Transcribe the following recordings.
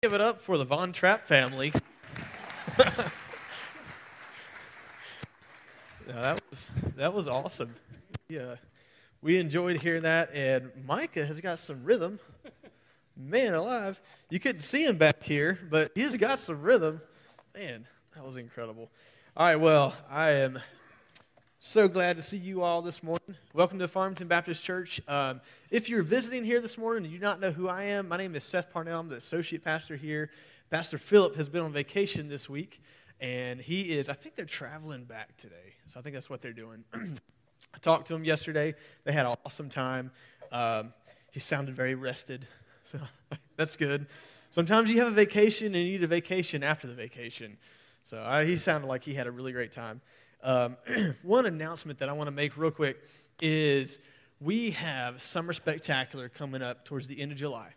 Give it up for the Von Trapp family. that was that was awesome. Yeah, uh, we enjoyed hearing that, and Micah has got some rhythm. Man alive, you couldn't see him back here, but he's got some rhythm. Man, that was incredible. All right, well, I am so glad to see you all this morning. Welcome to Farmington Baptist Church. Um, if you're visiting here this morning and you do not know who I am, my name is Seth Parnell. I'm the associate pastor here. Pastor Philip has been on vacation this week, and he is, I think they're traveling back today. So I think that's what they're doing. I talked to him yesterday. They had an awesome time. Um, he sounded very rested, so that's good. Sometimes you have a vacation and you need a vacation after the vacation. So uh, he sounded like he had a really great time. Um, one announcement that I want to make real quick is we have Summer Spectacular coming up towards the end of July.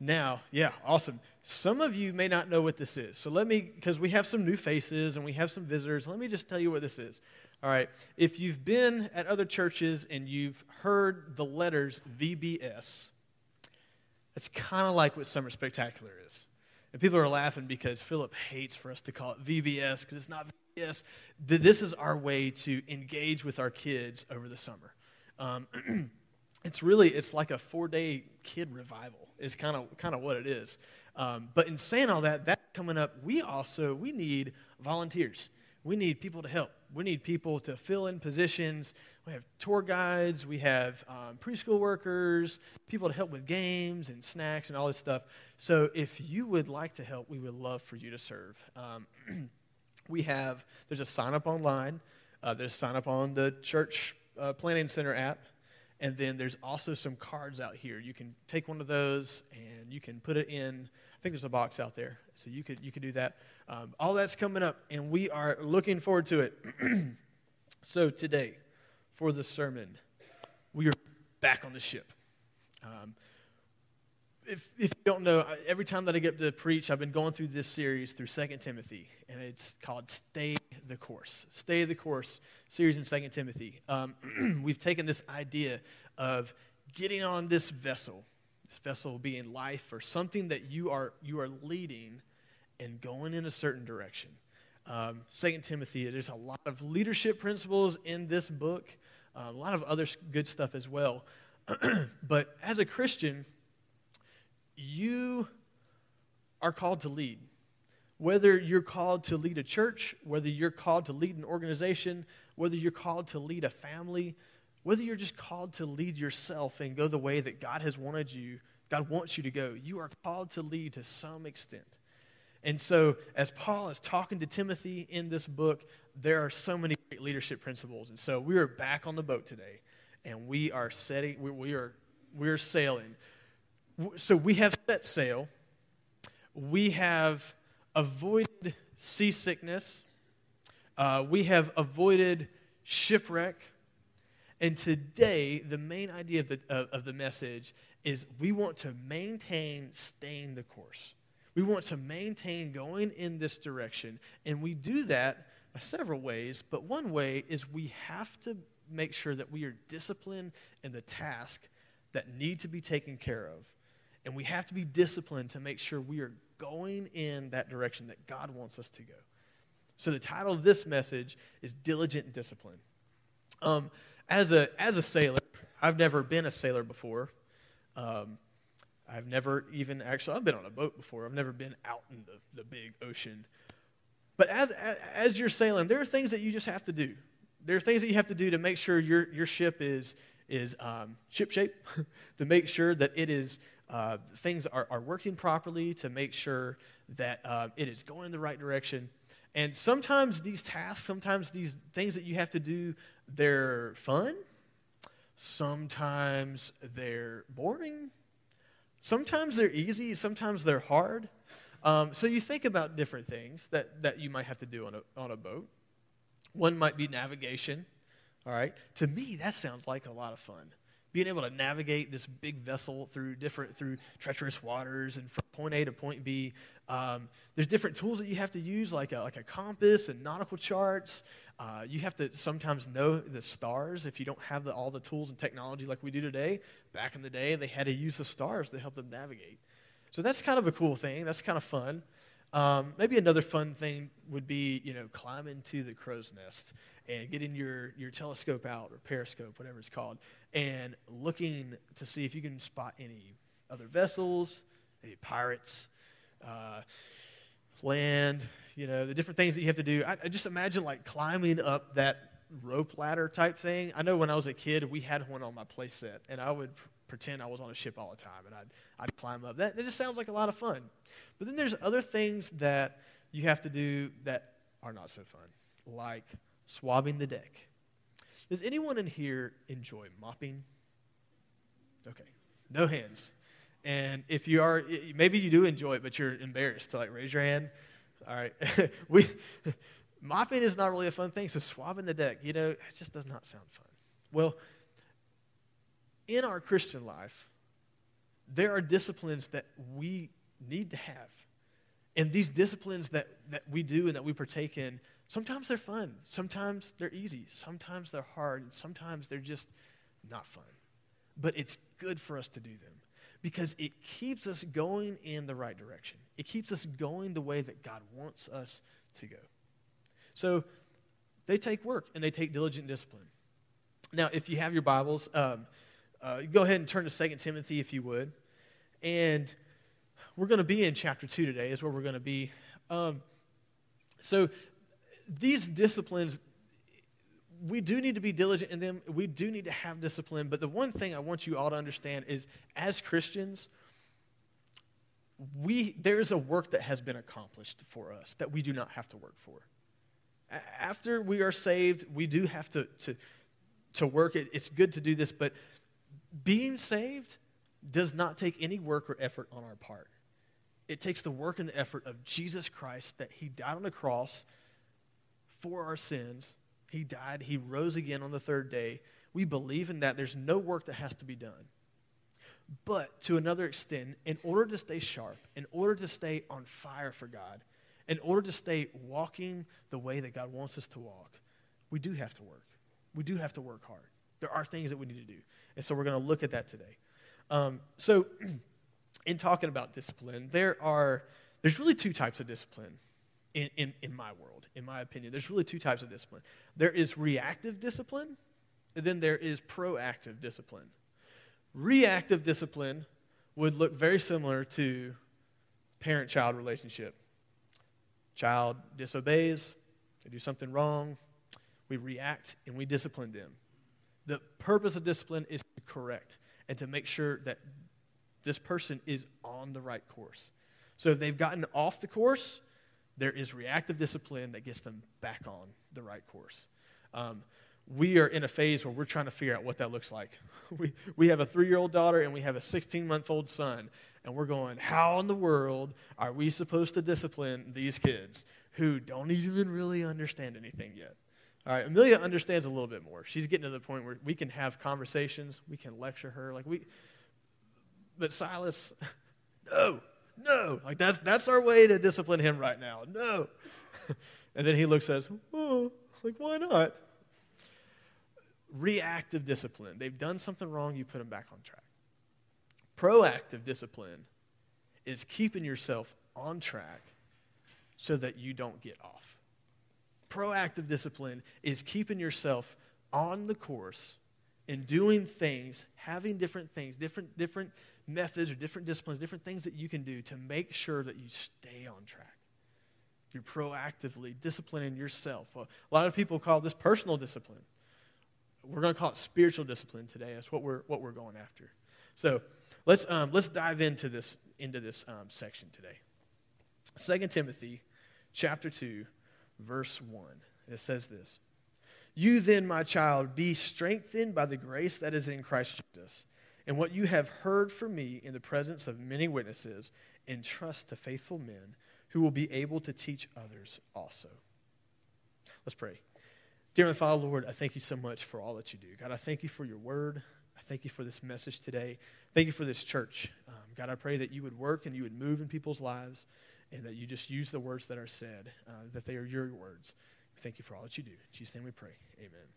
Now, yeah, awesome. Some of you may not know what this is. So let me, because we have some new faces and we have some visitors, let me just tell you what this is. All right. If you've been at other churches and you've heard the letters VBS, it's kind of like what Summer Spectacular is. And people are laughing because Philip hates for us to call it VBS because it's not Yes, this is our way to engage with our kids over the summer. Um, it's really it's like a four day kid revival. Is kind of kind of what it is. Um, but in saying all that, that coming up, we also we need volunteers. We need people to help. We need people to fill in positions. We have tour guides. We have um, preschool workers, people to help with games and snacks and all this stuff. So if you would like to help, we would love for you to serve. We have, there's a sign up online, uh, there's sign up on the church uh, planning center app, and then there's also some cards out here. You can take one of those and you can put it in. I think there's a box out there, so you could you could do that. Um, all that's coming up, and we are looking forward to it. so today, for the sermon, we are back on the ship. Um, if, if you don't know, every time that I get to preach, I've been going through this series through 2 Timothy, and it's called Stay the Course. Stay the Course series in 2 Timothy. Um, we've taken this idea of getting on this vessel, this vessel being life or something that you are, you are leading and going in a certain direction. Um, 2 Timothy, there's a lot of leadership principles in this book, uh, a lot of other good stuff as well. but as a Christian, you are called to lead. Whether you're called to lead a church, whether you're called to lead an organization, whether you're called to lead a family, whether you're just called to lead yourself and go the way that God has wanted you, God wants you to go, you are called to lead to some extent. And so, as Paul is talking to Timothy in this book, there are so many great leadership principles. And so, we are back on the boat today, and we are setting, we, we are, we are sailing so we have set sail. We have avoided seasickness. Uh, we have avoided shipwreck. And today, the main idea of the, of, of the message is we want to maintain staying the course. We want to maintain going in this direction. And we do that several ways, but one way is we have to make sure that we are disciplined in the task that need to be taken care of. And we have to be disciplined to make sure we are going in that direction that God wants us to go. So the title of this message is Diligent Discipline. Um, as, a, as a sailor, I've never been a sailor before. Um, I've never even actually, I've been on a boat before. I've never been out in the, the big ocean. But as, as you're sailing, there are things that you just have to do. There are things that you have to do to make sure your, your ship is, is um, ship shape, to make sure that it is uh, things are, are working properly, to make sure that uh, it is going in the right direction. And sometimes these tasks, sometimes these things that you have to do, they're fun. Sometimes they're boring. Sometimes they're easy. Sometimes they're hard. Um, so you think about different things that, that you might have to do on a, on a boat. One might be navigation. All right. To me, that sounds like a lot of fun being able to navigate this big vessel through different through treacherous waters and from point A to point B. Um, there's different tools that you have to use, like a, like a compass and nautical charts. Uh, you have to sometimes know the stars if you don't have the, all the tools and technology like we do today. Back in the day, they had to use the stars to help them navigate. So that's kind of a cool thing. That's kind of fun. Um, maybe another fun thing would be, you know, climbing to the crow's nest and getting your, your telescope out or periscope, whatever it's called, and looking to see if you can spot any other vessels, any pirates, uh, land, you know, the different things that you have to do. I, I just imagine like climbing up that rope ladder type thing. I know when I was a kid, we had one on my playset, and I would pretend I was on a ship all the time, and I'd, I'd climb up. That, that just sounds like a lot of fun. But then there's other things that you have to do that are not so fun, like swabbing the deck. Does anyone in here enjoy mopping? Okay, no hands. And if you are, maybe you do enjoy it, but you're embarrassed to like raise your hand. All right, we mopping is not really a fun thing. So swabbing the deck, you know, it just does not sound fun. Well, in our Christian life, there are disciplines that we need to have. And these disciplines that, that we do and that we partake in, sometimes they're fun, sometimes they're easy, sometimes they're hard, and sometimes they're just not fun. But it's good for us to do them because it keeps us going in the right direction. It keeps us going the way that God wants us to go. So they take work and they take diligent discipline. Now, if you have your Bibles, um, uh, go ahead and turn to 2 Timothy if you would. And we're going to be in chapter 2 today, is where we're going to be. Um, so these disciplines, we do need to be diligent in them. We do need to have discipline. But the one thing I want you all to understand is as Christians, we, there is a work that has been accomplished for us that we do not have to work for. After we are saved, we do have to, to, to work. It, it's good to do this, but being saved does not take any work or effort on our part. It takes the work and the effort of Jesus Christ that He died on the cross for our sins. He died, He rose again on the third day. We believe in that. There's no work that has to be done. But to another extent, in order to stay sharp, in order to stay on fire for God, in order to stay walking the way that God wants us to walk, we do have to work. We do have to work hard. There are things that we need to do. And so we're going to look at that today. Um, so, in talking about discipline, there are there's really two types of discipline in, in, in my world, in my opinion. There's really two types of discipline. There is reactive discipline, and then there is proactive discipline. Reactive discipline would look very similar to parent child relationship. Child disobeys, they do something wrong, we react and we discipline them. The purpose of discipline is to correct and to make sure that this person is on the right course. So if they've gotten off the course, there is reactive discipline that gets them back on the right course. Um, we are in a phase where we're trying to figure out what that looks like. We, we have a three year old daughter and we have a 16 month old son, and we're going, How in the world are we supposed to discipline these kids who don't even really understand anything yet? All right, Amelia understands a little bit more. She's getting to the point where we can have conversations, we can lecture her, like we. But Silas, no, no, like that's that's our way to discipline him right now. No, and then he looks at us, oh, like why not? Reactive discipline. They've done something wrong, you put them back on track. Proactive discipline is keeping yourself on track so that you don't get off proactive discipline is keeping yourself on the course and doing things, having different things, different, different methods or different disciplines, different things that you can do to make sure that you stay on track. You're proactively disciplining yourself. A lot of people call this personal discipline. We're going to call it spiritual discipline today. That's what we're, what we're going after. So let's, um, let's dive into this, into this um, section today. 2 Timothy chapter 2, verse 1. It says this You then, my child, be strengthened by the grace that is in Christ Jesus. And what you have heard from me in the presence of many witnesses, entrust to faithful men who will be able to teach others also. Let's pray. Dear and Father, Lord, I thank you so much for all that you do. God, I thank you for your word. I thank you for this message today. Thank you for this church. Um, God, I pray that you would work and you would move in people's lives and that you just use the words that are said, uh, that they are your words. Thank you for all that you do. In Jesus' name we pray. Amen.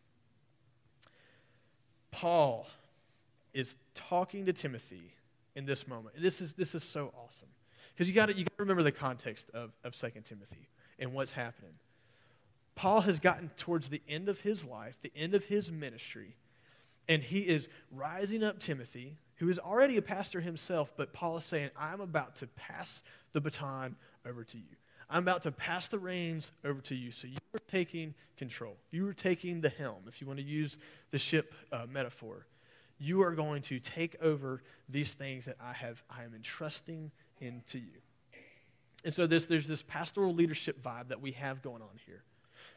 Paul is talking to Timothy in this moment. And this is, this is so awesome. Because you got you to remember the context of, of 2 Timothy and what's happening. Paul has gotten towards the end of his life, the end of his ministry, and he is rising up Timothy, who is already a pastor himself, but Paul is saying, I'm about to pass the baton over to you. I'm about to pass the reins over to you. So you are taking control. You are taking the helm, if you want to use the ship uh, metaphor. You are going to take over these things that I have, I am entrusting into you. And so this, there's this pastoral leadership vibe that we have going on here.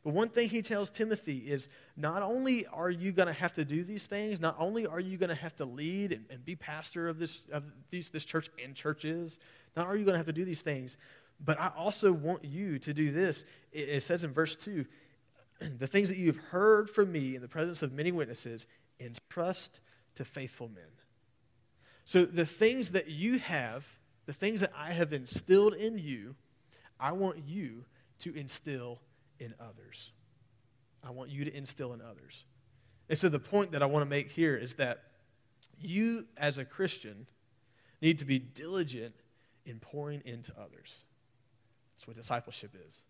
But one thing he tells Timothy is not only are you going to have to do these things, not only are you going to have to lead and, and, be pastor of, this, of these, this church and churches, not only are you going to have to do these things, but I also want you to do this. It, it says in verse 2 the things that you've heard from me in the presence of many witnesses, entrust to faithful men. So the things that you have, the things that I have instilled in you, I want you to instill in others. I want you to instill in others. And so the point that I want to make here is that you, as a Christian, need to be diligent in pouring into others. That's what discipleship is.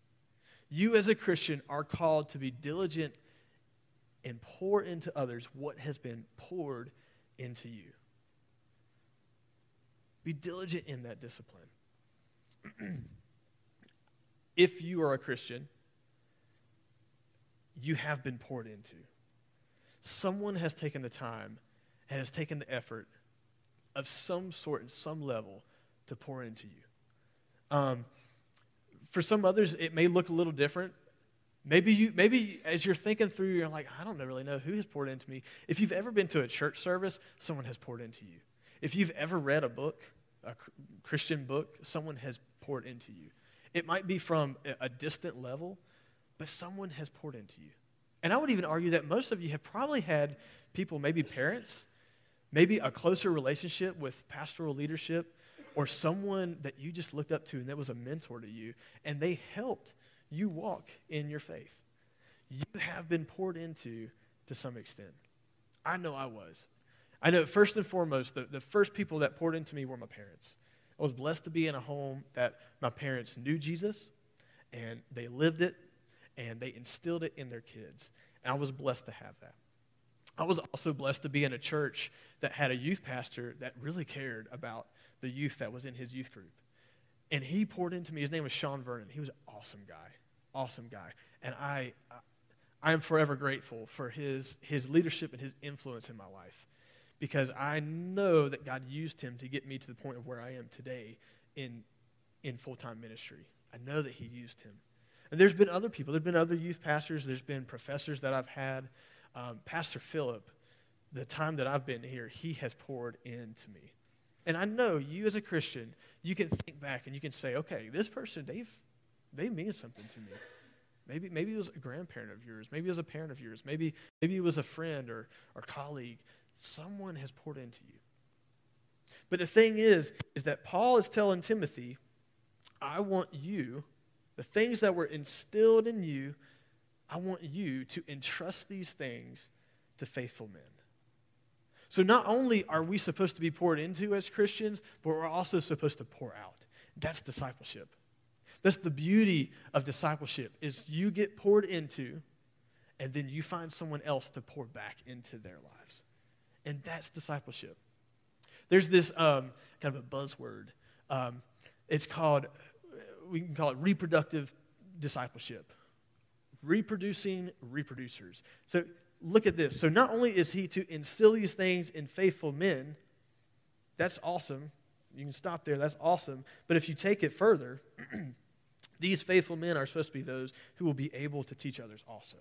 You, as a Christian, are called to be diligent and pour into others what has been poured into you. Be diligent in that discipline. if you are a Christian, you have been poured into. Someone has taken the time and has taken the effort of some sort and some level to pour into you. Um, for some others, it may look a little different. Maybe you, maybe as you're thinking through, you're like, I don't really know who has poured into me. If you've ever been to a church service, someone has poured into you. If you've ever read a book, a Christian book, someone has poured into you. It might be from a distant level, but someone has poured into you. And I would even argue that most of you have probably had people, maybe parents, maybe a closer relationship with pastoral leadership, or someone that you just looked up to and that was a mentor to you, and they helped you walk in your faith. You have been poured into to some extent. I know I was. I know first and foremost, the, the first people that poured into me were my parents. I was blessed to be in a home that my parents knew Jesus and they lived it and they instilled it in their kids. And I was blessed to have that. I was also blessed to be in a church that had a youth pastor that really cared about the youth that was in his youth group. And he poured into me. His name was Sean Vernon. He was an awesome guy, awesome guy. And I, I am forever grateful for his, his leadership and his influence in my life because I know that God used him to get me to the point of where I am today in, in full time ministry. I know that he used him. And there's been other people. There's been other youth pastors. There's been professors that I've had. Um, Pastor Philip, the time that I've been here, he has poured into me. And I know you as a Christian, you can think back and you can say, okay, this person, they've, they mean something to me. Maybe, maybe it was a grandparent of yours. Maybe it was a parent of yours. Maybe, maybe it was a friend or, or colleague. Someone has poured into you. But the thing is, is that Paul is telling Timothy, I want you the things that were instilled in you, I want you to entrust these things to faithful men. So not only are we supposed to be poured into as Christians, but we're also supposed to pour out. That's discipleship. That's the beauty of discipleship is you get poured into and then you find someone else to pour back into their lives. And that's discipleship. There's this um, kind of a buzzword. Um, it's called we can call it reproductive discipleship. Reproducing reproducers. So look at this. So not only is he to instill these things in faithful men, that's awesome. You can stop there, that's awesome. But if you take it further, these faithful men are supposed to be those who will be able to teach others also.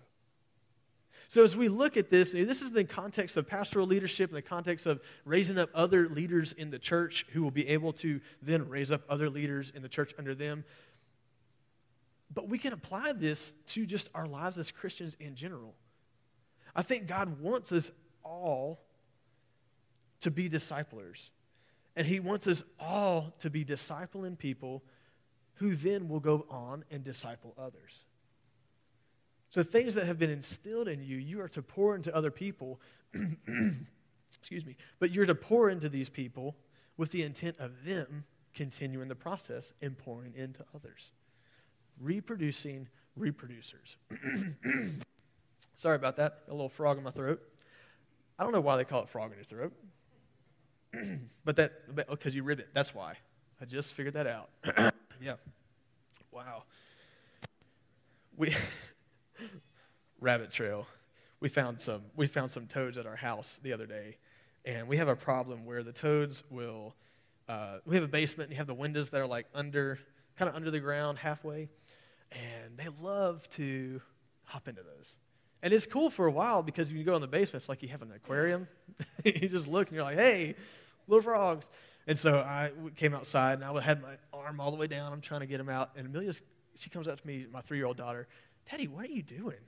So, as we look at this, this is in the context of pastoral leadership, in the context of raising up other leaders in the church who will be able to then raise up other leaders in the church under them. But we can apply this to just our lives as Christians in general. I think God wants us all to be disciplers. And He wants us all to be discipling people who then will go on and disciple others. So, things that have been instilled in you, you are to pour into other people. Excuse me. But you're to pour into these people with the intent of them continuing the process and pouring into others. Reproducing reproducers. Sorry about that. A little frog in my throat. I don't know why they call it frog in your throat. but that, because oh, you rib it. That's why. I just figured that out. yeah. Wow. We, rabbit trail. We found some, we found some toads at our house the other day. And we have a problem where the toads will, uh, we have a basement and you have the windows that are like under, kind of under the ground halfway. And they love to hop into those. And it's cool for a while because you go in the basement, it's like you have an aquarium. you just look and you're like, hey, little frogs. And so I came outside and I had my arm all the way down. I'm trying to get him out. And Amelia, she comes up to me, my three year old daughter, Daddy, what are you doing?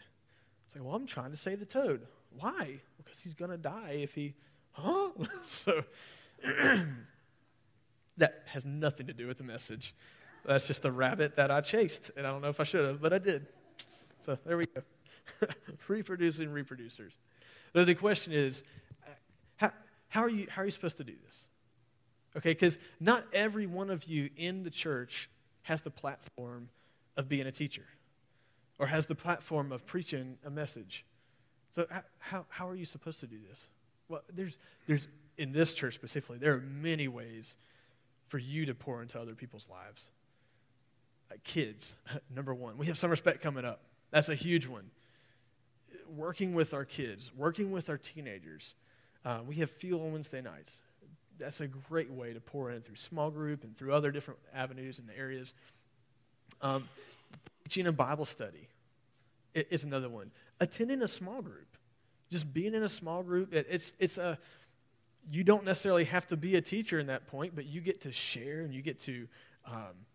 I like, well, I'm trying to save the toad. Why? Because he's going to die if he, huh? so that has nothing to do with the message. That's just a rabbit that I chased. And I don't know if I should have, but I did. So there we go. Reproducing reproducers. Though the question is, uh, how, how, are you, how are you supposed to do this? Okay, because not every one of you in the church has the platform of being a teacher or has the platform of preaching a message. So, how, how are you supposed to do this? Well, there's, there's, in this church specifically, there are many ways for you to pour into other people's lives. Uh, kids, number one. We have Summer Spec coming up. That's a huge one. Working with our kids, working with our teenagers. Uh, we have Fuel on Wednesday nights. That's a great way to pour in through small group and through other different avenues and areas. Um, teaching a Bible study is another one. Attending a small group, just being in a small group, it's, it's a, you don't necessarily have to be a teacher in that point, but you get to share and you get to um,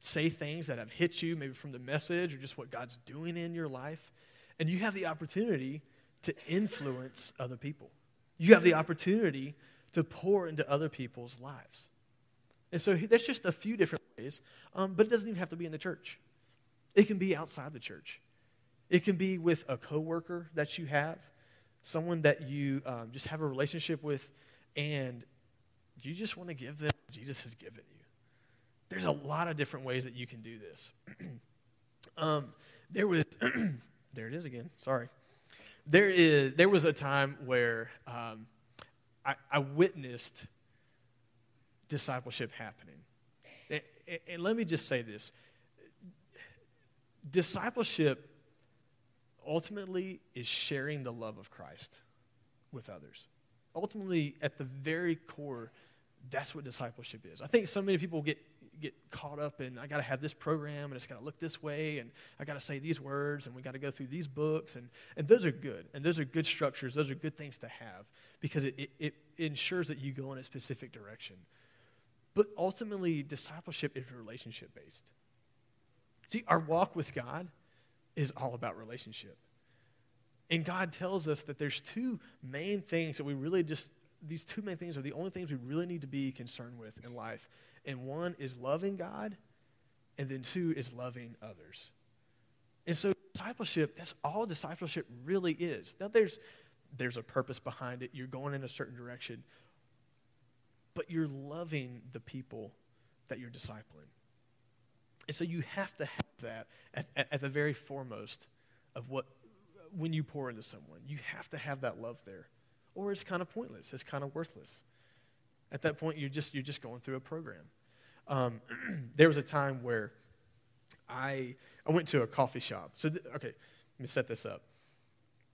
say things that have hit you, maybe from the message or just what God's doing in your life. And you have the opportunity to influence other people. You have the opportunity to pour into other people's lives. And so that's just a few different ways, um, but it doesn't even have to be in the church. It can be outside the church. It can be with a coworker that you have, someone that you um, just have a relationship with, and you just want to give them Jesus has given you. There's a lot of different ways that you can do this. um, there was, there it is again. Sorry. There is, there was a time where um, I, I witnessed discipleship happening. And, and let me just say this discipleship ultimately is sharing the love of Christ with others. Ultimately, at the very core, that's what discipleship is. I think so many people get get caught up in I got to have this program and it's got to look this way and I got to say these words and we got to go through these books and and those are good and those are good structures. Those are good things to have because it, it, it ensures that you go in a specific direction. But ultimately, discipleship is relationship based. See, our walk with God is all about relationship. And God tells us that there's two main things that we really just, these two main things are the only things we really need to be concerned with in life. And one is loving God, and then two is loving others. And so discipleship, that's all discipleship really is. Now there's there's a purpose behind it. You're going in a certain direction. But you're loving the people that you're discipling. And so you have to have that at, at, at the very foremost of what when you pour into someone. You have to have that love there. Or it's kind of pointless. It's kind of worthless. At that point, you're just, you're just going through a program. Um, there was a time where I, I went to a coffee shop. So, th- okay, let me set this up.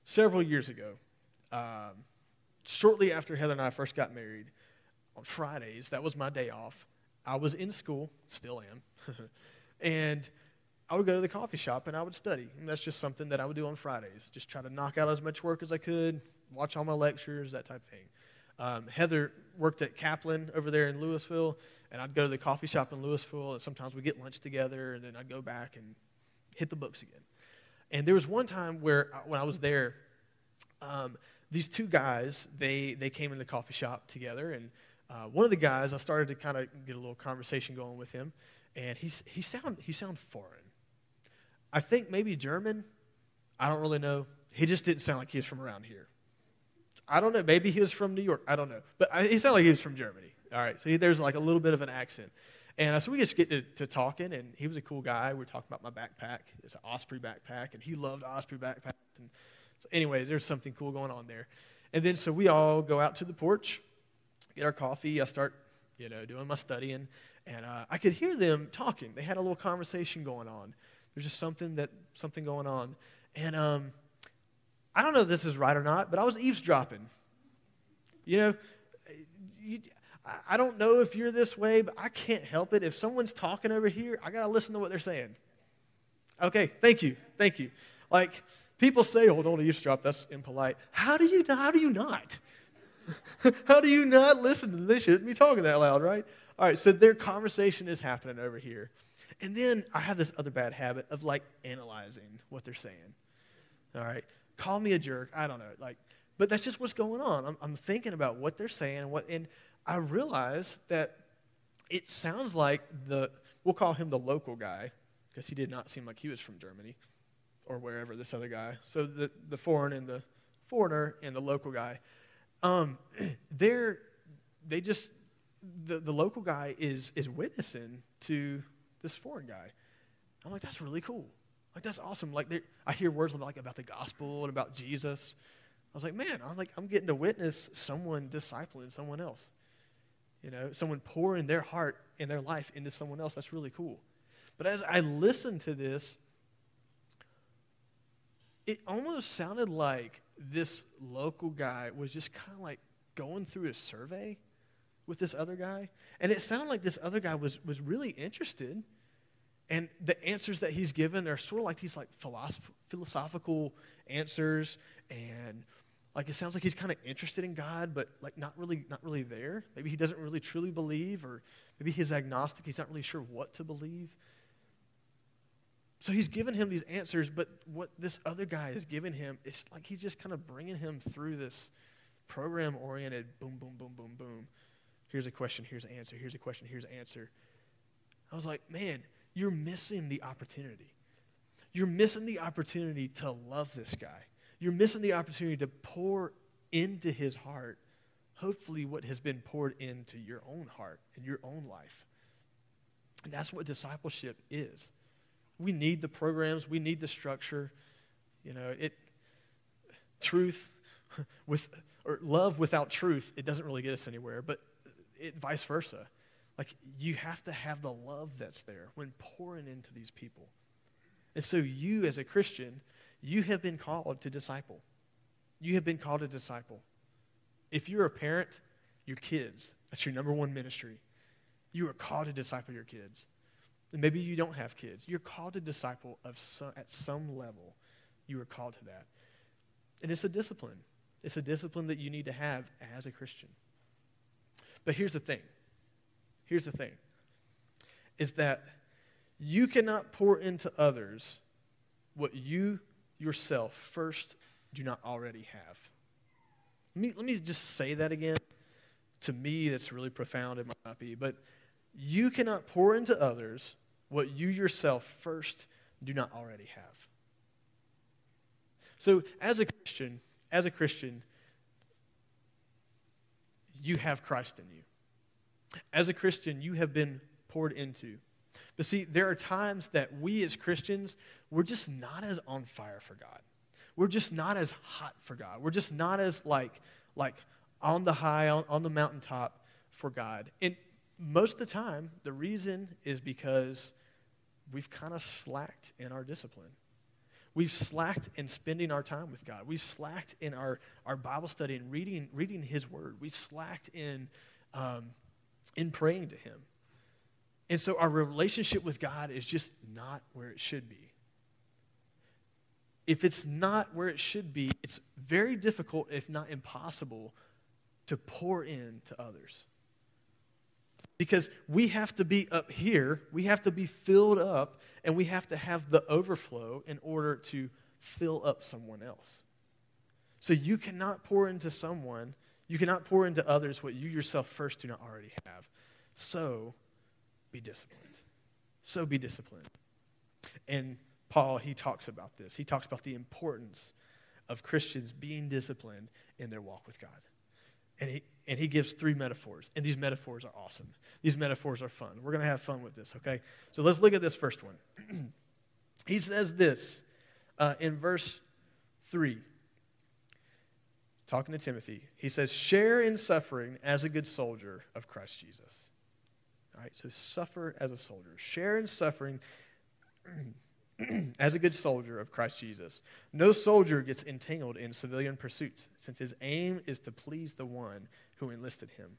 Several years ago, um, shortly after Heather and I first got married, on Fridays, that was my day off, I was in school, still am, and I would go to the coffee shop and I would study. And that's just something that I would do on Fridays. Just try to knock out as much work as I could, watch all my lectures, that type of thing. Um, Heather worked at Kaplan over there in Louisville, and I'd go to the coffee shop in Louisville, and sometimes we'd get lunch together, and then I'd go back and hit the books again. And there was one time where, when I was there, um, these two guys, they, they came in the coffee shop together, and uh, one of the guys, I started to kind of get a little conversation going with him, and he, he, sound, he sounded foreign. I think maybe German. I don't really know. He just didn't sound like he was from around here. I don't know. Maybe he was from New York. I don't know. But I, he sounded like he was from Germany. All right. So he, there's like a little bit of an accent. And uh, so we just get to, to, talking, and he was a cool guy. We were talking about my backpack. It's an Osprey backpack, and he loved Osprey backpacks. And so, anyways, there's something cool going on there. And then so we all go out to the porch, get our coffee. I start, you know, doing my studying, and uh, I could hear them talking. They had a little conversation going on. There's just something that something going on, and um, I don't know if this is right or not, but I was eavesdropping. You know, you, I don't know if you're this way, but I can't help it. If someone's talking over here, I got to listen to what they're saying. Okay, thank you. Thank you. Like, people say, oh, don't eavesdrop, that's impolite. How do you, how do you not? how do you not listen? They shouldn't be talking that loud, right? All right, so their conversation is happening over here. And then I have this other bad habit of like analyzing what they're saying. All right, call me a jerk. I don't know. Like, but that's just what's going on. I'm, I'm thinking about what they're saying and what, and I realize that it sounds like the, we'll call him the local guy, because he did not seem like he was from Germany or wherever this other guy. So the, the foreign and the foreigner and the local guy, um, they're, they just, the, the local guy is, is witnessing to this foreign guy. I'm like, that's really cool. Like, that's awesome. Like, I hear words like about the gospel and about Jesus. I was like, man, I'm like, I'm getting to witness someone discipling someone else. You know, someone pouring their heart and their life into someone else. That's really cool. But as I listened to this, it almost sounded like this local guy was just kind of like going through a survey with this other guy. And it sounded like this other guy was, was really interested. And the answers that he's given are sort of like these like philosoph- philosophical answers and like it sounds like he's kind of interested in God, but like not really, not really there. Maybe he doesn't really truly believe, or maybe he's agnostic. He's not really sure what to believe. So he's given him these answers, but what this other guy is giving him is like he's just kind of bringing him through this program-oriented boom, boom, boom, boom, boom. Here's a question. Here's an answer. Here's a question. Here's an answer. I was like, man, you're missing the opportunity. You're missing the opportunity to love this guy you're missing the opportunity to pour into his heart, hopefully, what has been poured into your own heart and your own life. And that's what discipleship is. We need the programs, we need the structure. You know, it truth with or love without truth, it doesn't really get us anywhere, but it vice versa. Like you have to have the love that's there when pouring into these people. And so you as a Christian you have been called to disciple. You have been called to disciple. If you're a parent, your kids, that's your number one ministry. You are called to disciple your kids. And maybe you don't have kids. You're called to disciple of some, at some level. You are called to that. And it's a discipline. It's a discipline that you need to have as a Christian. But here's the thing. Here's the thing. Is that you cannot pour into others what you yourself first do not already have. Let me, let me just say that again. To me, that's really profound. It might not be. But you cannot pour into others what you yourself first do not already have. So, as a Christian, as a Christian, you have Christ in you. As a Christian, you have been poured into. But see, there are times that we as Christians, we're just not as on fire for God. We're just not as hot for God. We're just not as like, like on the high, on, on the mountaintop for God. And most of the time, the reason is because we've kind of slacked in our discipline. We've slacked in spending our time with God. We've slacked in our, our Bible study and reading, reading His Word. We've slacked in, um, in praying to Him. And so our relationship with God is just not where it should be if it's not where it should be, it's very difficult, if not impossible, to pour in to others. Because we have to be up here, we have to be filled up, and we have to have the overflow in order to fill up someone else. So you cannot pour into someone, you cannot pour into others what you yourself first do not already have. So be disciplined. So be disciplined. And Paul, he talks about this. He talks about the importance of Christians being disciplined in their walk with God. And, he, and he gives three metaphors. And these metaphors are awesome. These metaphors are fun. We're going to have fun with this, okay? So let's look at this first one. he says this uh, in verse 3, talking to Timothy. He says, Share in suffering as a good soldier of Christ Jesus. All right, so suffer as a soldier. Share in suffering as a good soldier of Christ Jesus. No soldier gets entangled in civilian pursuits, since his aim is to please the one who enlisted him.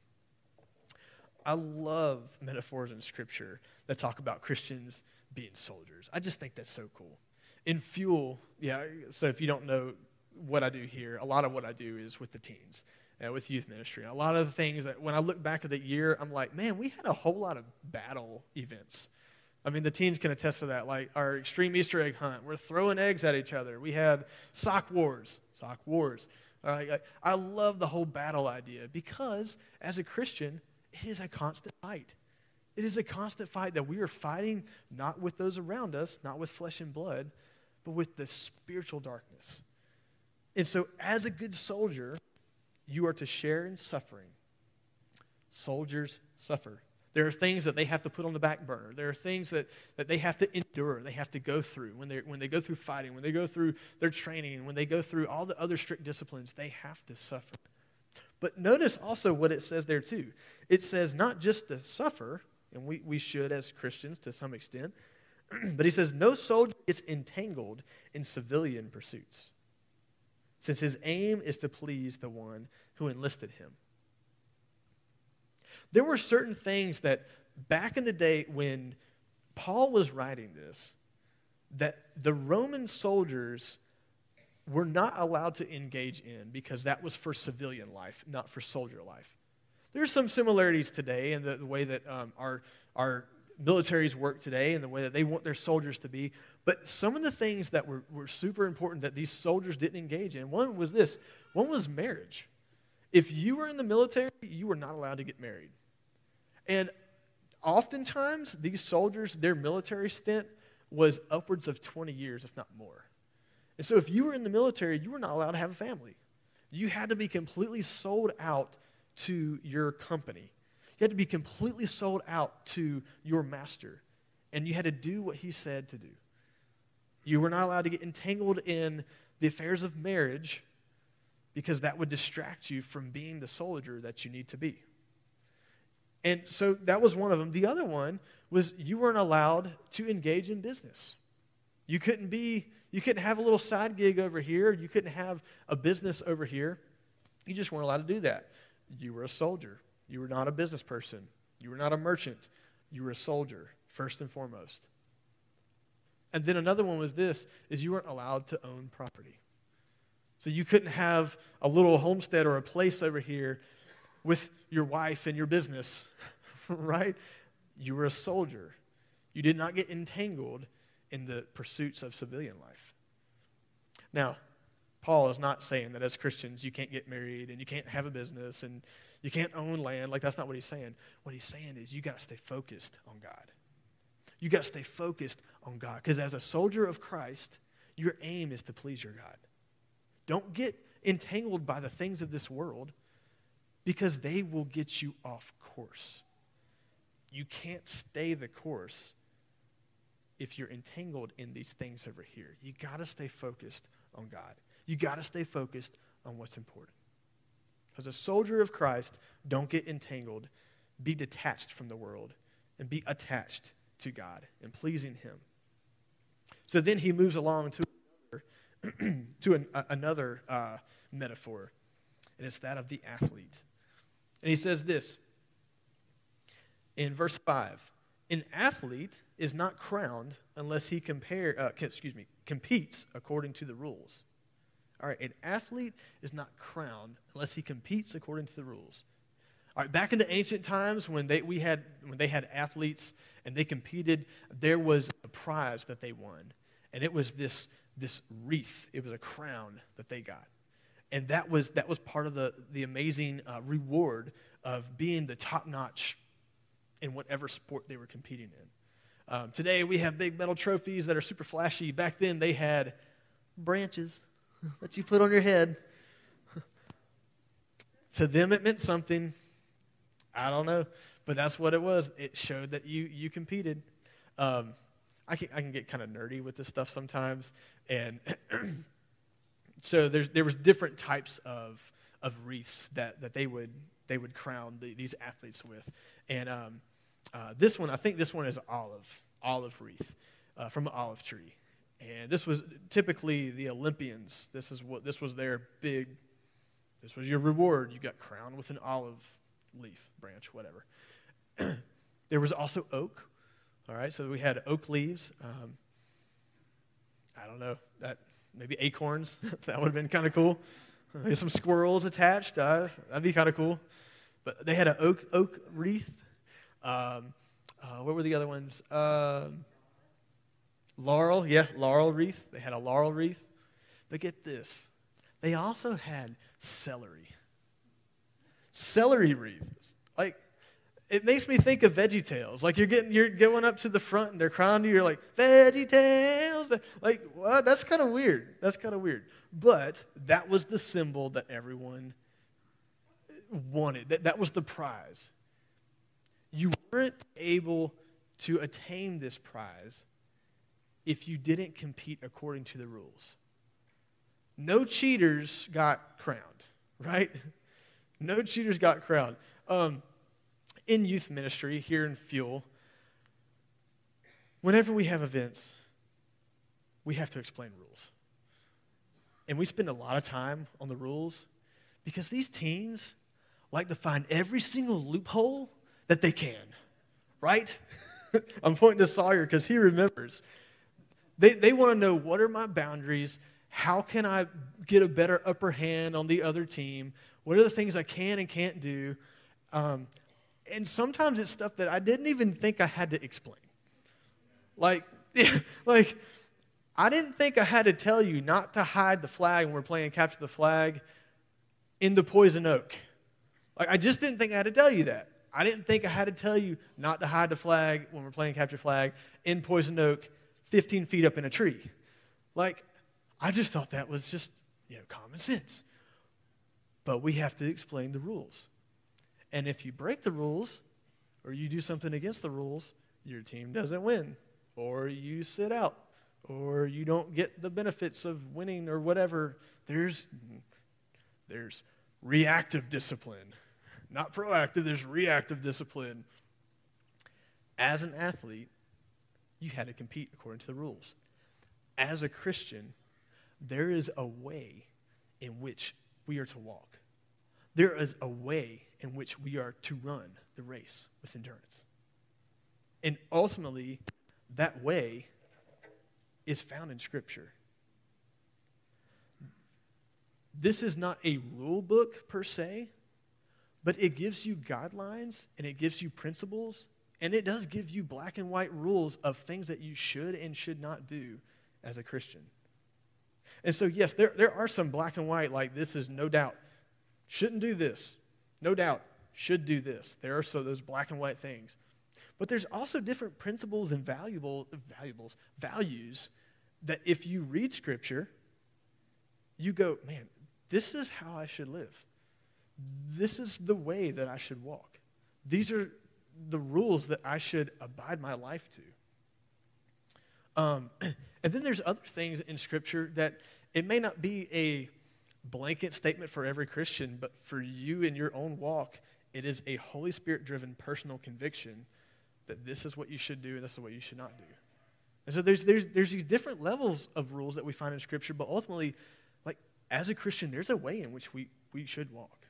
I love metaphors in Scripture that talk about Christians being soldiers. I just think that's so cool. In Fuel, yeah, so if you don't know what I do here, a lot of what I do is with the teens, uh, with youth ministry. A lot of the things that when I look back at the year, I'm like, man, we had a whole lot of battle events I mean, the teens can attest to that. Like our extreme Easter egg hunt, we're throwing eggs at each other. We had sock wars, sock wars. I, I love the whole battle idea because as a Christian, it is a constant fight. It is a constant fight that we are fighting not with those around us, not with flesh and blood, but with the spiritual darkness. And so, as a good soldier, you are to share in suffering. Soldiers suffer. There are things that they have to put on the back burner. There are things that, that they have to endure, they have to go through. When, when they go through fighting, when they go through their training, when they go through all the other strict disciplines, they have to suffer. But notice also what it says there, too. It says not just to suffer, and we, we should as Christians to some extent, but he says no soldier is entangled in civilian pursuits, since his aim is to please the one who enlisted him. There were certain things that back in the day when Paul was writing this, that the Roman soldiers were not allowed to engage in because that was for civilian life, not for soldier life. There's some similarities today in the, the way that um, our, our militaries work today and the way that they want their soldiers to be. But some of the things that were, were super important that these soldiers didn't engage in, one was this one was marriage. If you were in the military, you were not allowed to get married. And oftentimes, these soldiers, their military stint was upwards of 20 years, if not more. And so, if you were in the military, you were not allowed to have a family. You had to be completely sold out to your company. You had to be completely sold out to your master. And you had to do what he said to do. You were not allowed to get entangled in the affairs of marriage because that would distract you from being the soldier that you need to be. And so that was one of them. The other one was you weren't allowed to engage in business. You couldn't be, you couldn't have a little side gig over here. You couldn't have a business over here. You just weren't allowed to do that. You were a soldier. You were not a business person. You were not a merchant. You were a soldier, first and foremost. And then another one was this is you weren't allowed to own property. So you couldn't have a little homestead or a place over here with your wife and your business, right? You were a soldier. You did not get entangled in the pursuits of civilian life. Now, Paul is not saying that as Christians you can't get married and you can't have a business and you can't own land. Like, that's not what he's saying. What he's saying is you got to stay focused on God. You got to stay focused on God. Because as a soldier of Christ, your aim is to please your God. Don't get entangled by the things of this world because they will get you off course. You can't stay the course if you're entangled in these things over here. You got to stay focused on God. You got to stay focused on what's important. As a soldier of Christ, don't get entangled. Be detached from the world and be attached to God and pleasing Him. So then he moves along to another, to an, another uh, metaphor, and it's that of the athlete. And he says this in verse 5 An athlete is not crowned unless he compare, uh, excuse me, competes according to the rules. All right, an athlete is not crowned unless he competes according to the rules. All right, back in the ancient times when they, we had, when they had athletes and they competed, there was a prize that they won. And it was this, this wreath, it was a crown that they got and that was, that was part of the, the amazing uh, reward of being the top notch in whatever sport they were competing in. Um, today we have big metal trophies that are super flashy. Back then they had branches that you put on your head. to them, it meant something. I don't know, but that's what it was. It showed that you, you competed. Um, I, can, I can get kind of nerdy with this stuff sometimes. And so there's, there was different types of, of wreaths that, that they, would, they would crown the, these athletes with. And um, uh, this one, I think this one is olive, olive wreath uh, from an olive tree. And this was typically the Olympians. This is what this was their big. This was your reward. You got crowned with an olive leaf, branch, whatever. there was also oak. All right, so we had oak leaves. Um, I don't know that maybe acorns. that would have been kind of cool. Maybe some squirrels attached. Uh, that'd be kind of cool. But they had an oak oak wreath. Um, uh, what were the other ones? Um, Laurel, yeah, laurel wreath. They had a laurel wreath. But get this they also had celery. Celery wreaths. It makes me think of Veggie Tales. Like you're getting, you're going up to the front and they're crowning you. You're like Veggie Tales. Like what? That's kind of weird. That's kind of weird. But that was the symbol that everyone wanted. That that was the prize. You weren't able to attain this prize if you didn't compete according to the rules. No cheaters got crowned, right? No cheaters got crowned. Um, in youth ministry here in Fuel, whenever we have events, we have to explain rules. And we spend a lot of time on the rules because these teens like to find every single loophole that they can, right? I'm pointing to Sawyer because he remembers. They, they want to know what are my boundaries? How can I get a better upper hand on the other team? What are the things I can and can't do? Um, and sometimes it's stuff that I didn't even think I had to explain. Like, like I didn't think I had to tell you not to hide the flag when we're playing capture the flag in the poison oak. Like I just didn't think I had to tell you that. I didn't think I had to tell you not to hide the flag when we're playing capture flag in poison oak 15 feet up in a tree. Like, I just thought that was just, you know, common sense. But we have to explain the rules. And if you break the rules or you do something against the rules, your team doesn't win, or you sit out, or you don't get the benefits of winning or whatever. There's, there's reactive discipline, not proactive, there's reactive discipline. As an athlete, you had to compete according to the rules. As a Christian, there is a way in which we are to walk. There is a way in which we are to run the race with endurance. And ultimately, that way is found in Scripture. This is not a rule book per se, but it gives you guidelines and it gives you principles and it does give you black and white rules of things that you should and should not do as a Christian. And so, yes, there, there are some black and white, like this is no doubt, shouldn't do this. No doubt, should do this. There are so those black and white things. But there's also different principles and valuable, valuables, values that if you read Scripture, you go, man, this is how I should live. This is the way that I should walk. These are the rules that I should abide my life to. Um, and then there's other things in Scripture that it may not be a blanket statement for every Christian, but for you in your own walk, it is a Holy Spirit driven personal conviction that this is what you should do and this is what you should not do. And so there's, there's, there's these different levels of rules that we find in Scripture, but ultimately, like as a Christian, there's a way in which we, we should walk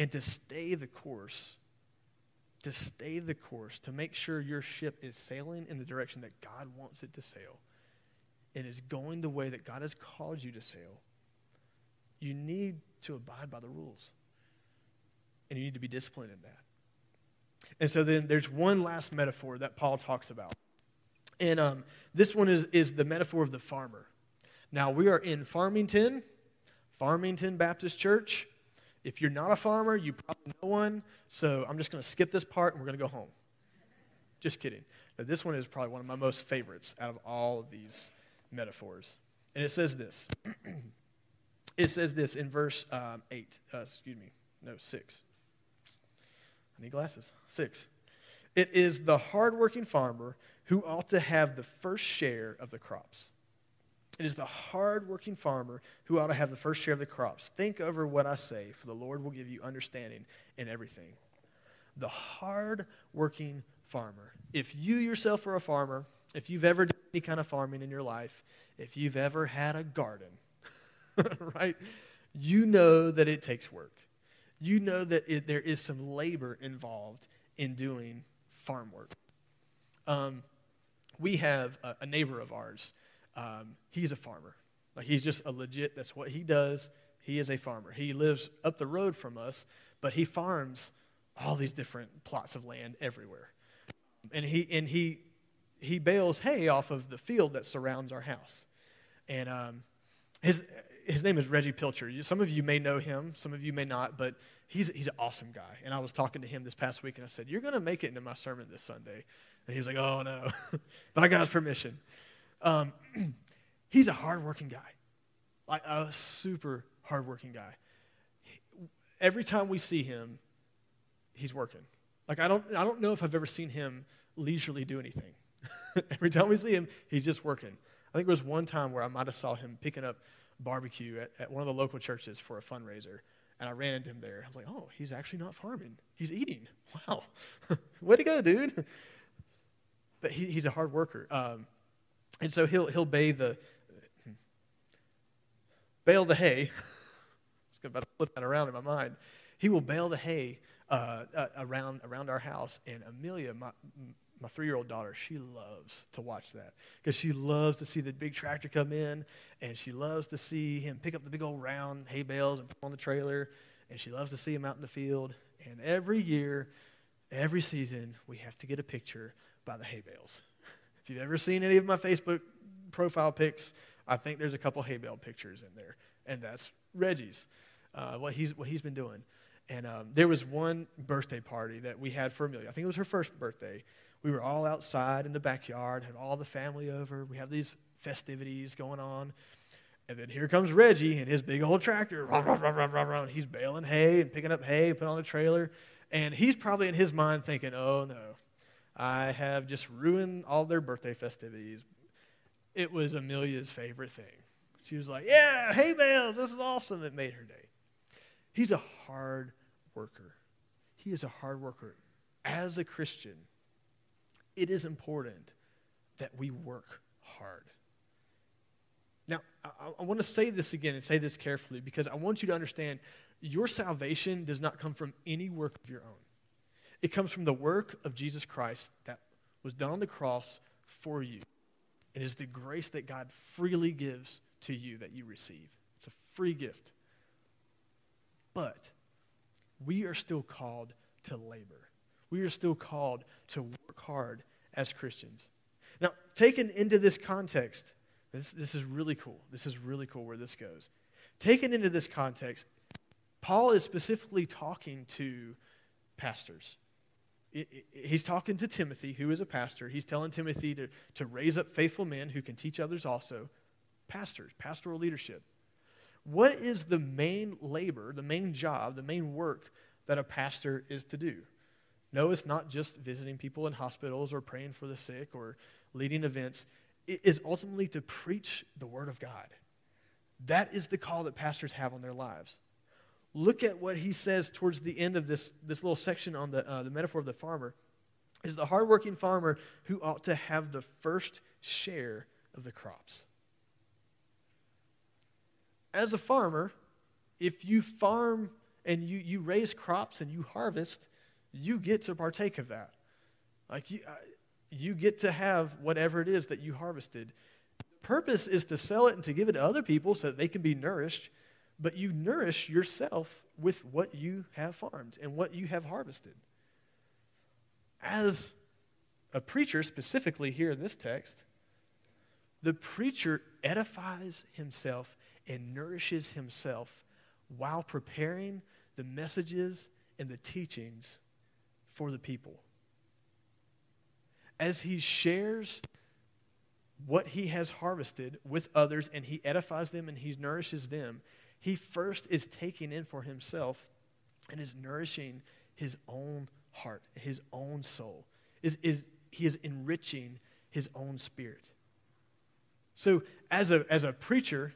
and to stay the course, to stay the course, to make sure your ship is sailing in the direction that God wants it to sail and is going the way that God has called you to sail, you need to abide by the rules. And you need to be disciplined in that. And so then there's one last metaphor that Paul talks about. And um, this one is, is the metaphor of the farmer. Now, we are in Farmington, Farmington Baptist Church. If you're not a farmer, you probably know one. So I'm just going to skip this part and we're going to go home. Just kidding. Now, this one is probably one of my most favorites out of all of these metaphors. And it says this it says this in verse um, 8, uh, excuse me, no, 6. I need glasses. 6. It is the hardworking farmer who ought to have the first share of the crops. It is the hardworking farmer who ought to have the first share of the crops. Think over what I say, for the Lord will give you understanding in everything. The hardworking farmer. If you yourself are a farmer, if you've ever done any kind of farming in your life, if you've ever had a garden, right, you know that it takes work. You know that it, there is some labor involved in doing farm work. Um, we have a, a, neighbor of ours. Um, he's a farmer. Like he's just a legit. That's what he does. He is a farmer. He lives up the road from us, but he farms all these different plots of land everywhere. And he and he he bales hay off of the field that surrounds our house. And um, his his name is Reggie Pilcher. Some of you may know him, some of you may not, but he's, he's an awesome guy. And I was talking to him this past week, and I said, You're going to make it into my sermon this Sunday. And he was like, Oh, no. but I got his permission. Um, he's a hardworking guy, like a super hardworking guy. Every time we see him, he's working. Like, I don't, I don't know if I've ever seen him leisurely do anything. Every time we see him, he's just working. I think there was one time where I might have saw him picking up barbecue at, at one of the local churches for a fundraiser. And I ran into him there. I was like, oh, he's actually not farming. He's eating. Wow. Way to go, dude. But he, he's a hard worker. Um, and so he'll, he'll bale the, bale the hay. Was about to flip that around in my mind. He will bale the hay uh, uh, around, around our house. And Amelia, my, my three year old daughter, she loves to watch that because she loves to see the big tractor come in and she loves to see him pick up the big old round hay bales and put on the trailer. And she loves to see him out in the field. And every year, every season, we have to get a picture by the hay bales. If you've ever seen any of my Facebook profile pics, I think there's a couple hay bale pictures in there. And that's Reggie's, uh, what, he's, what he's been doing. And um, there was one birthday party that we had for Amelia. I think it was her first birthday we were all outside in the backyard, had all the family over. We have these festivities going on. And then here comes Reggie and his big old tractor. Rah, rah, rah, he's baling hay and picking up hay, and putting on a trailer. And he's probably in his mind thinking, oh no, I have just ruined all their birthday festivities. It was Amelia's favorite thing. She was like, yeah, hay bales, this is awesome. It made her day. He's a hard worker. He is a hard worker. As a Christian, it is important that we work hard. Now, I, I want to say this again and say this carefully because I want you to understand your salvation does not come from any work of your own. It comes from the work of Jesus Christ that was done on the cross for you. It is the grace that God freely gives to you that you receive. It's a free gift. But we are still called to labor. We are still called to work hard as Christians. Now, taken into this context, this, this is really cool. This is really cool where this goes. Taken into this context, Paul is specifically talking to pastors. He's talking to Timothy, who is a pastor. He's telling Timothy to, to raise up faithful men who can teach others also. Pastors, pastoral leadership. What is the main labor, the main job, the main work that a pastor is to do? No, it's not just visiting people in hospitals or praying for the sick or leading events. It is ultimately to preach the Word of God. That is the call that pastors have on their lives. Look at what he says towards the end of this, this little section on the, uh, the metaphor of the farmer. Is the hardworking farmer who ought to have the first share of the crops. As a farmer, if you farm and you, you raise crops and you harvest, you get to partake of that. Like you, uh, you get to have whatever it is that you harvested. The purpose is to sell it and to give it to other people so that they can be nourished, but you nourish yourself with what you have farmed and what you have harvested. As a preacher, specifically here in this text, the preacher edifies himself and nourishes himself while preparing the messages and the teachings for the people. As he shares what he has harvested with others and he edifies them and he nourishes them, He first is taking in for himself and is nourishing his own heart, his own soul. Is, is, he is enriching his own spirit. So, as a, as a preacher,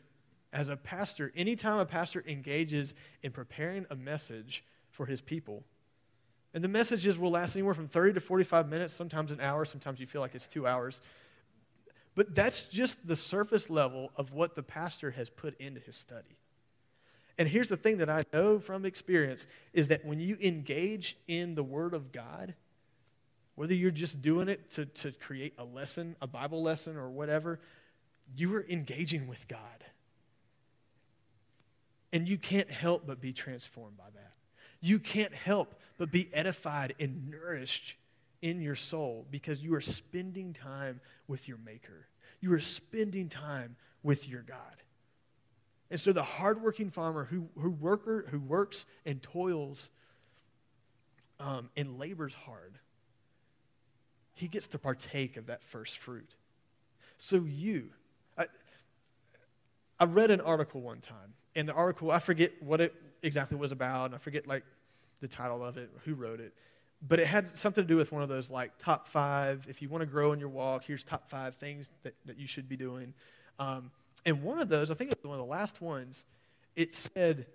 as a pastor, anytime a pastor engages in preparing a message for his people, and the messages will last anywhere from 30 to 45 minutes, sometimes an hour, sometimes you feel like it's two hours. But that's just the surface level of what the pastor has put into his study. And here's the thing that I know from experience is that when you engage in the Word of God, whether you're just doing it to, to create a lesson, a Bible lesson, or whatever, you are engaging with God. And you can't help but be transformed by that. You can't help but be edified and nourished in your soul because you are spending time with your Maker. You are spending time with your God. And so the hardworking farmer who, who, worker, who works and toils um, and labors hard, he gets to partake of that first fruit. So you, I, I read an article one time, and the article, I forget what it exactly was about, and I forget like the title of it, who wrote it, but it had something to do with one of those like top five, if you want to grow in your walk, here's top five things that, that you should be doing. Um, and one of those, I think it was one of the last ones, it said,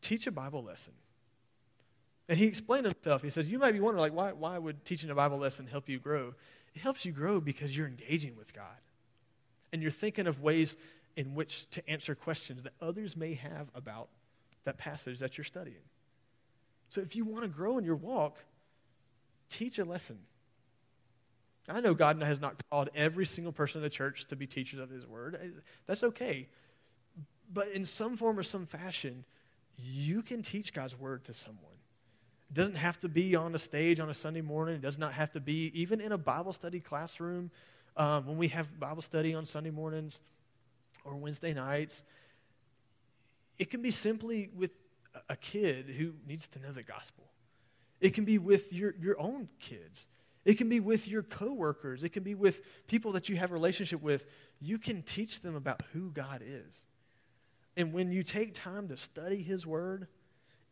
teach a Bible lesson. And he explained himself. He says, You might be wondering, like, why, why would teaching a Bible lesson help you grow? It helps you grow because you're engaging with God. And you're thinking of ways in which to answer questions that others may have about that passage that you're studying. So if you want to grow in your walk, teach a lesson. I know God has not called every single person in the church to be teachers of His Word. That's okay. But in some form or some fashion, you can teach God's Word to someone. It doesn't have to be on a stage on a Sunday morning. It does not have to be even in a Bible study classroom um, when we have Bible study on Sunday mornings or Wednesday nights. It can be simply with a kid who needs to know the gospel. It can be with your, your own kids. It can be with your coworkers. It can be with people that you have a relationship with. You can teach them about who God is. And when you take time to study His Word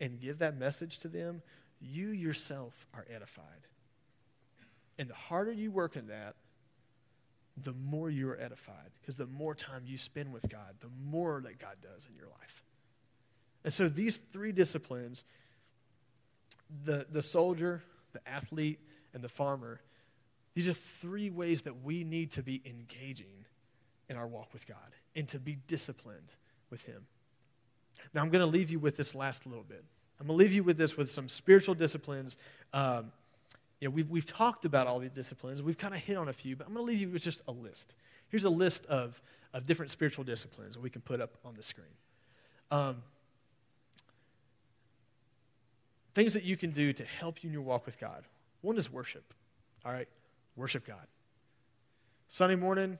and give that message to them, you yourself are edified. And the harder you work in that, the more you are edified. Because the more time you spend with God, the more that God does in your life. And so these three disciplines the, the soldier, the athlete, and the farmer these are three ways that we need to be engaging in our walk with God and to be disciplined with Him. Now, I'm going to leave you with this last little bit. I'm going to leave you with this with some spiritual disciplines. Um, you know, we've, we've talked about all these disciplines. We've kind of hit on a few, but I'm going to leave you with just a list. Here's a list of, of different spiritual disciplines that we can put up on the screen. Um, things that you can do to help you in your walk with God. One is worship. All right? Worship God. Sunday morning,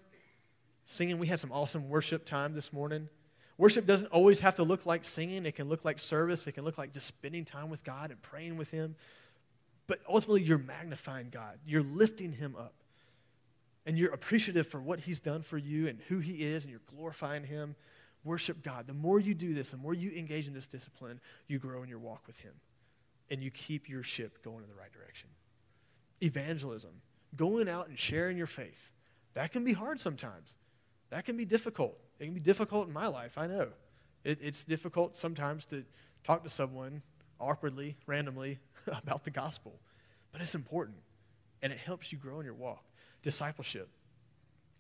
singing. We had some awesome worship time this morning. Worship doesn't always have to look like singing, it can look like service, it can look like just spending time with God and praying with Him. But ultimately, you're magnifying God, you're lifting Him up. And you're appreciative for what He's done for you and who He is, and you're glorifying Him. Worship God. The more you do this, the more you engage in this discipline, you grow in your walk with Him and you keep your ship going in the right direction. Evangelism, going out and sharing your faith, that can be hard sometimes. That can be difficult. It can be difficult in my life, I know. It, it's difficult sometimes to talk to someone awkwardly, randomly about the gospel, but it's important and it helps you grow in your walk. Discipleship,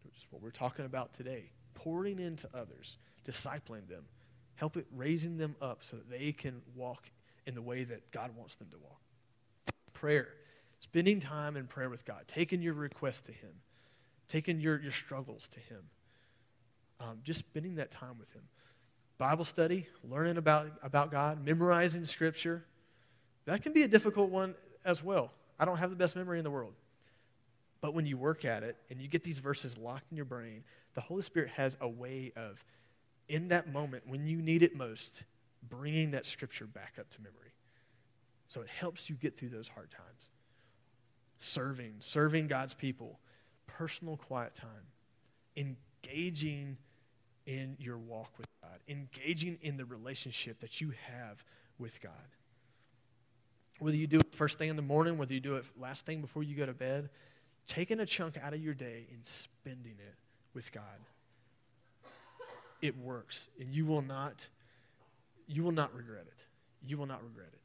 which is what we're talking about today, pouring into others, discipling them, help it raising them up so that they can walk in the way that God wants them to walk. Prayer, spending time in prayer with God, taking your requests to Him, taking your, your struggles to Him, um, just spending that time with Him. Bible study, learning about, about God, memorizing Scripture, that can be a difficult one as well. I don't have the best memory in the world. But when you work at it and you get these verses locked in your brain, the Holy Spirit has a way of, in that moment, when you need it most, bringing that scripture back up to memory. So it helps you get through those hard times. Serving, serving God's people, personal quiet time, engaging in your walk with God. Engaging in the relationship that you have with God. Whether you do it first thing in the morning, whether you do it last thing before you go to bed, taking a chunk out of your day and spending it with God. It works, and you will not you will not regret it. You will not regret it.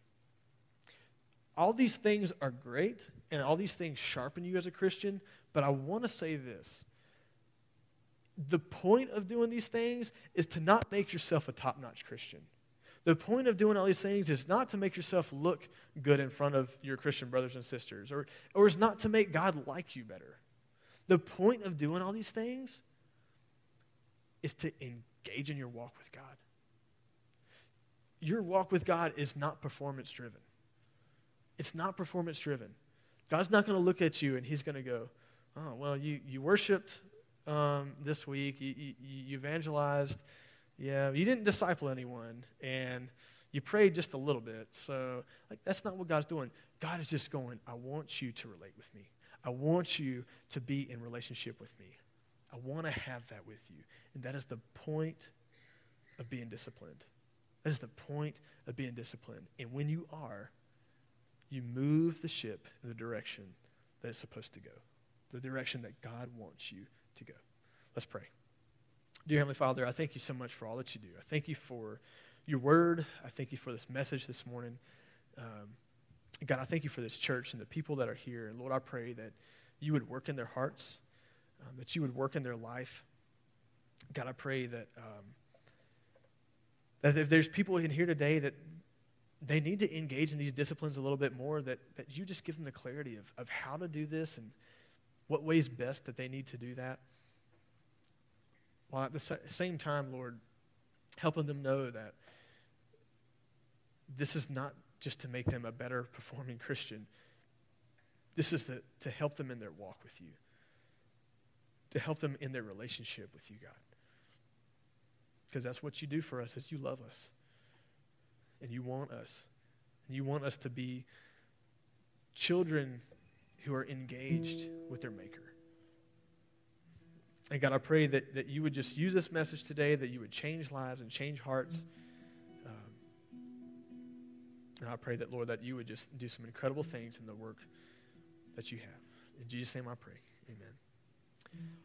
All these things are great, and all these things sharpen you as a Christian, but I want to say this. The point of doing these things is to not make yourself a top notch Christian. The point of doing all these things is not to make yourself look good in front of your Christian brothers and sisters, or, or is not to make God like you better. The point of doing all these things is to engage in your walk with God. Your walk with God is not performance driven. It's not performance driven. God's not going to look at you and He's going to go, Oh, well, you, you worshiped um, this week, you, you, you evangelized, yeah, you didn't disciple anyone, and you prayed just a little bit. So, like, that's not what God's doing. God is just going, I want you to relate with me. I want you to be in relationship with me. I want to have that with you. And that is the point of being disciplined. That is the point of being disciplined. And when you are, you move the ship in the direction that it's supposed to go, the direction that God wants you to go. Let's pray. Dear Heavenly Father, I thank you so much for all that you do. I thank you for your word. I thank you for this message this morning. Um, God, I thank you for this church and the people that are here. And Lord, I pray that you would work in their hearts, um, that you would work in their life. God, I pray that, um, that if there's people in here today that they need to engage in these disciplines a little bit more, that, that you just give them the clarity of, of how to do this and what ways best that they need to do that. While at the same time, Lord, helping them know that this is not just to make them a better performing Christian. This is the, to help them in their walk with you, to help them in their relationship with you, God. Because that's what you do for us is you love us. And you want us. And you want us to be children who are engaged with their maker. And God, I pray that, that you would just use this message today, that you would change lives and change hearts. Um, and I pray that, Lord, that you would just do some incredible things in the work that you have. In Jesus' name I pray. Amen.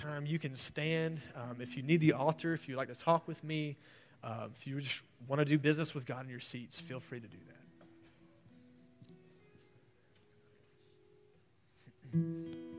Time you can stand. Um, if you need the altar, if you'd like to talk with me, uh, if you just want to do business with God in your seats, feel free to do that.